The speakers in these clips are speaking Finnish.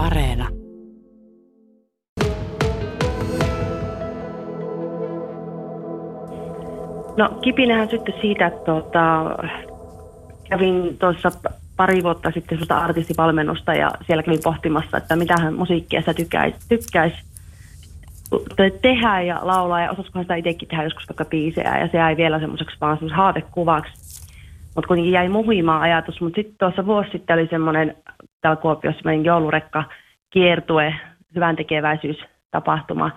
Areena. No kipinähän syttyi siitä, että tuota, kävin tuossa pari vuotta sitten sellaista artistivalmennusta ja siellä kävin pohtimassa, että mitähän musiikkia sä tykkäis, tykkäis tehdä ja laulaa ja osaisikohan sitä itsekin tehdä joskus vaikka biisejä ja se jäi vielä semmoiseksi vaan semmoiseksi haatekuvaksi. Mutta kuitenkin jäi muhimaan ajatus, mutta sitten tuossa vuosi sitten oli semmoinen täällä Kuopiossa joulurekka kiertue, hyvän tekeväisyystapahtuma,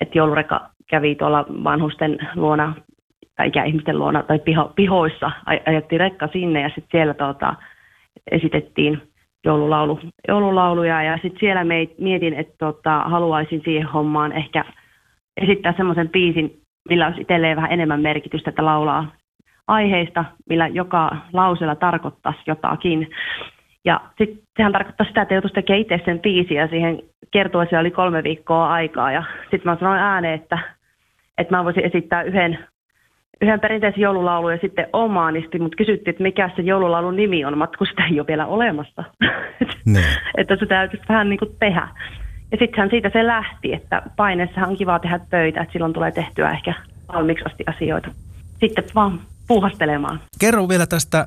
että joulurekka kävi tuolla vanhusten luona tai ikäihmisten luona tai piho, pihoissa, ajettiin rekka sinne ja sitten siellä tuota, esitettiin joululaulu, joululauluja. Ja sitten siellä mietin, että tota, haluaisin siihen hommaan ehkä esittää semmoisen biisin, millä olisi itselleen vähän enemmän merkitystä, että laulaa aiheista, millä joka lausella tarkoittaisi jotakin. Ja sitten sehän tarkoittaa sitä, että joutuisi tekemään itse sen biisin ja siihen kertoessa oli kolme viikkoa aikaa ja sitten mä sanoin ääneen, että, että mä voisin esittää yhden yhden perinteisen joululaulun ja sitten omaanisti, mutta kysyttiin, että mikä se joululaulun nimi on, matku sitä ei ole vielä olemassa. Niin. että se täytyisi vähän niin kuin tehdä. Ja sittenhän siitä se lähti, että paineessahan on kiva tehdä töitä, että silloin tulee tehtyä ehkä valmiiksi asti asioita. Sitten vaan puuhastelemaan. Kerro vielä tästä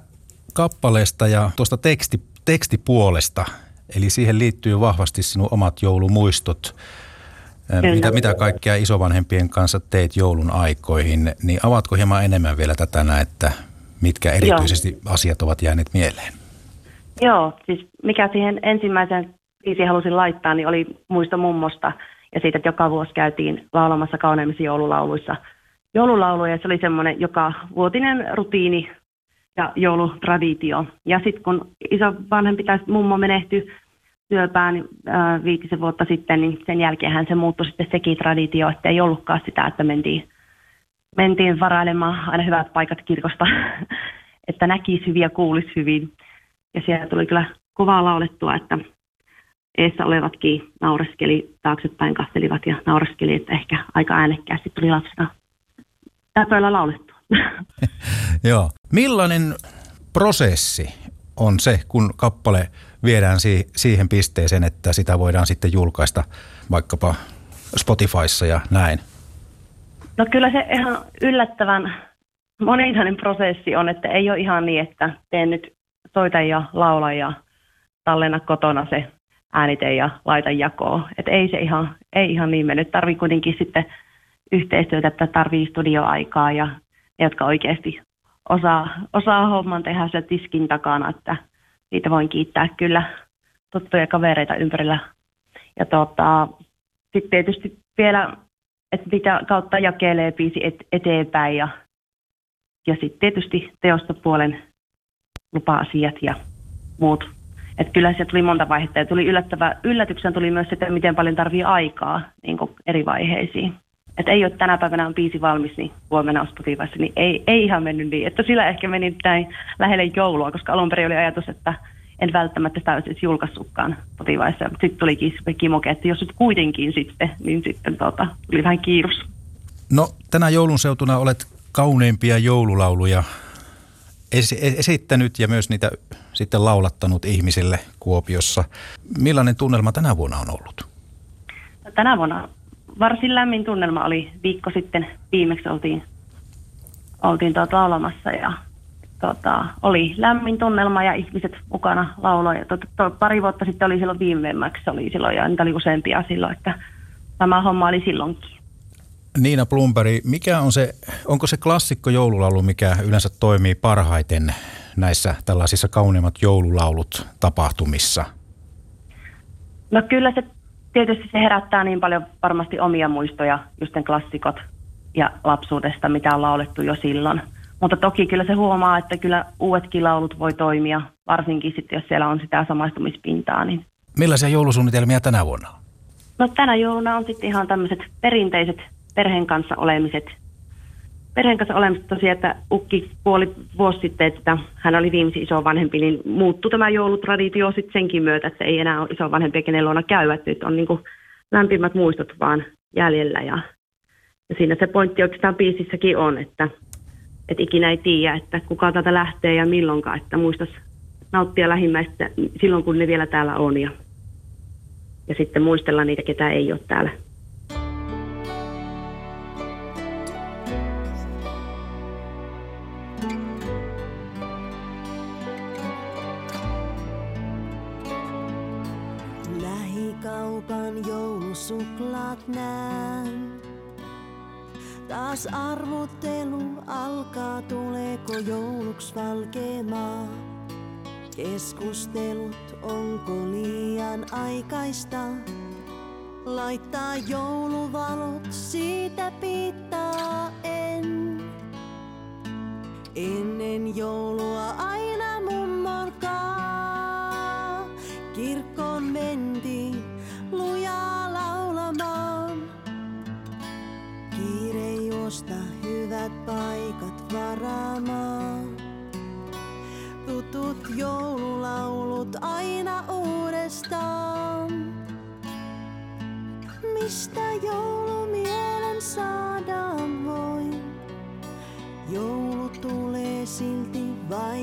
kappaleesta ja tuosta teksti, tekstipuolesta. Eli siihen liittyy vahvasti sinun omat joulumuistot. Mitä, mitä kaikkea isovanhempien kanssa teit joulun aikoihin, niin avatko hieman enemmän vielä tätä että mitkä erityisesti Joo. asiat ovat jääneet mieleen? Joo, siis mikä siihen ensimmäisen biisiin halusin laittaa, niin oli muisto mummosta ja siitä, että joka vuosi käytiin laulamassa kauneimmissa joululauluissa joululauluja. Se oli semmoinen joka vuotinen rutiini ja joulutraditio. Ja sitten kun iso vanhempi tai mummo menehtyi syöpään äh, viitisen vuotta sitten, niin sen jälkeen se muuttui sitten sekin traditio, että ei ollutkaan sitä, että mentiin, mentiin varailemaan aina hyvät paikat kirkosta, että näkisi hyvin ja kuulisi hyvin. Ja siellä tuli kyllä kovaa laulettua, että eessä olevatkin naureskeli, taaksepäin katselivat ja naureskeli, että ehkä aika äänekkäästi tuli lapsena täpöillä laulettua. Joo. Millainen prosessi on se, kun kappale viedään si- siihen pisteeseen, että sitä voidaan sitten julkaista vaikkapa Spotifyssa ja näin? No kyllä se ihan yllättävän moninainen prosessi on, että ei ole ihan niin, että teen nyt soita ja laula ja tallenna kotona se äänite ja laita jakoon. Että ei se ihan, ei ihan niin mennyt. Tarvii kuitenkin sitten yhteistyötä, että tarvii studioaikaa ja jotka oikeasti osaa, osaa homman tehdä se tiskin takana, että siitä voin kiittää kyllä tuttuja kavereita ympärillä. Ja tota, sitten tietysti vielä, että mitä kautta jakelee biisi et, eteenpäin ja, ja sitten tietysti teostopuolen lupa-asiat ja muut. Että kyllä se tuli monta vaihetta ja tuli yllättävä, yllätyksen tuli myös se, että miten paljon tarvii aikaa niin eri vaiheisiin että ei ole tänä päivänä on biisi valmis, niin huomenna on Spotifyssa, niin ei, ei ihan mennyt niin. Että sillä ehkä meni näin lähelle joulua, koska alun perin oli ajatus, että en välttämättä sitä olisi julkaissutkaan Spotifyssa. Mutta sitten tulikin kimoke, että jos nyt kuitenkin sitten, niin sitten tota, tuli vähän kiirus. No tänä joulun seutuna olet kauneimpia joululauluja esittänyt ja myös niitä sitten laulattanut ihmisille Kuopiossa. Millainen tunnelma tänä vuonna on ollut? No, tänä vuonna varsin lämmin tunnelma oli viikko sitten. Viimeksi oltiin, oltiin tuota laulamassa ja tota, oli lämmin tunnelma ja ihmiset mukana lauloja. Tota, to, pari vuotta sitten oli silloin viimeimmäksi oli silloin ja niitä oli useampia silloin, että tämä homma oli silloinkin. Niina Plumperi, mikä on se, onko se klassikko joululaulu, mikä yleensä toimii parhaiten näissä tällaisissa kauneimmat joululaulut tapahtumissa? No kyllä se tietysti se herättää niin paljon varmasti omia muistoja, just klassikot ja lapsuudesta, mitä on laulettu jo silloin. Mutta toki kyllä se huomaa, että kyllä uudetkin laulut voi toimia, varsinkin sitten, jos siellä on sitä samaistumispintaa. Niin. Millaisia joulusuunnitelmia tänä vuonna on? No tänä jouluna on sitten ihan tämmöiset perinteiset perheen kanssa olemiset perheen kanssa olemassa tosiaan, että Ukki puoli vuosi sitten, että hän oli viimeisin iso vanhempi, niin muuttui tämä joulutraditio sitten senkin myötä, että ei enää ole iso vanhempi, kenen luona käy, että nyt on niin kuin lämpimät muistot vaan jäljellä ja, ja siinä se pointti oikeastaan biisissäkin on, että, että ikinä ei tiedä, että kuka täältä lähtee ja milloinkaan, että muistas nauttia lähimmäistä silloin, kun ne vielä täällä on ja ja sitten muistella niitä, ketä ei ole täällä. Lähikaupan joulusuklaat näen. Taas arvottelu alkaa, tuleeko jouluks valkeamaa. Keskustelut, onko liian aikaista? Laittaa jouluvalot, siitä pitää en. Ennen joulua aina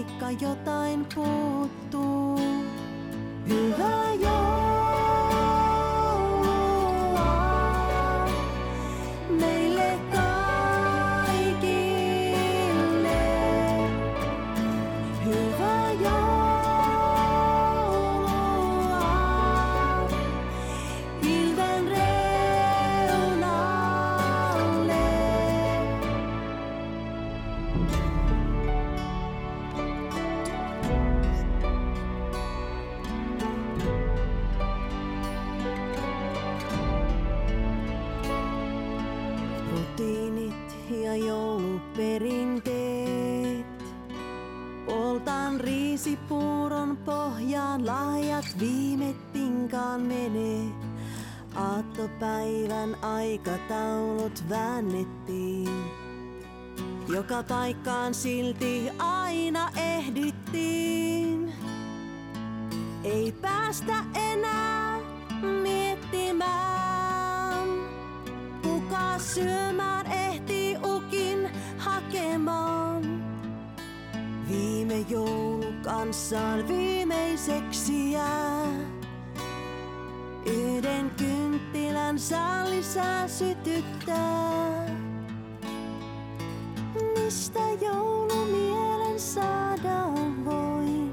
vaikka jotain puuttuu. Hyvä lahjat viime tinkaan menee. Aattopäivän aikataulut väännettiin. Joka paikkaan silti aina ehdittiin. Ei päästä enää miettimään. Kuka syömään kanssaan viimeiseksi jää. Yhden kynttilän saa lisää sytyttää. Mistä joulumielen saadaan voi?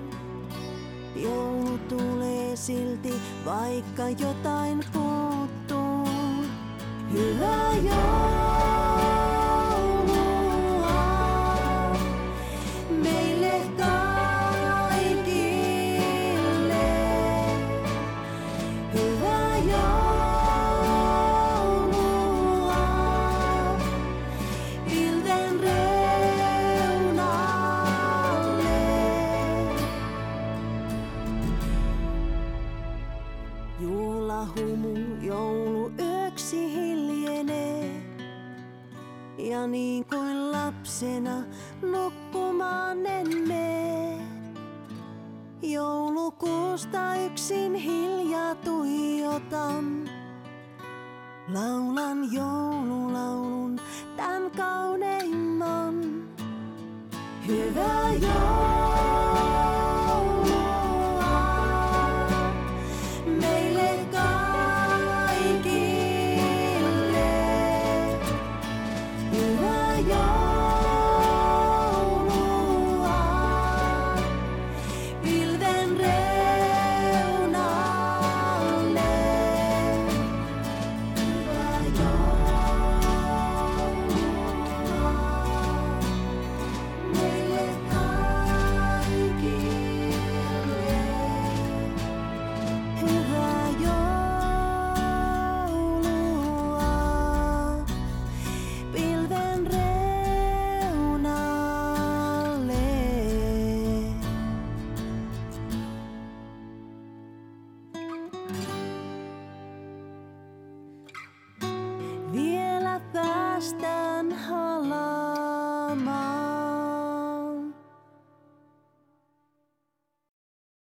Joulu tulee silti, vaikka jotain puuttuu. Hyvä joulua Juhlahumu jouluyöksi hiljenee. Ja niin kuin lapsena nukkumaan en mene. Joulukuusta yksin hiljaa tuijotan. Laulan joululaulun tän kauneimman. Hyvä joulu.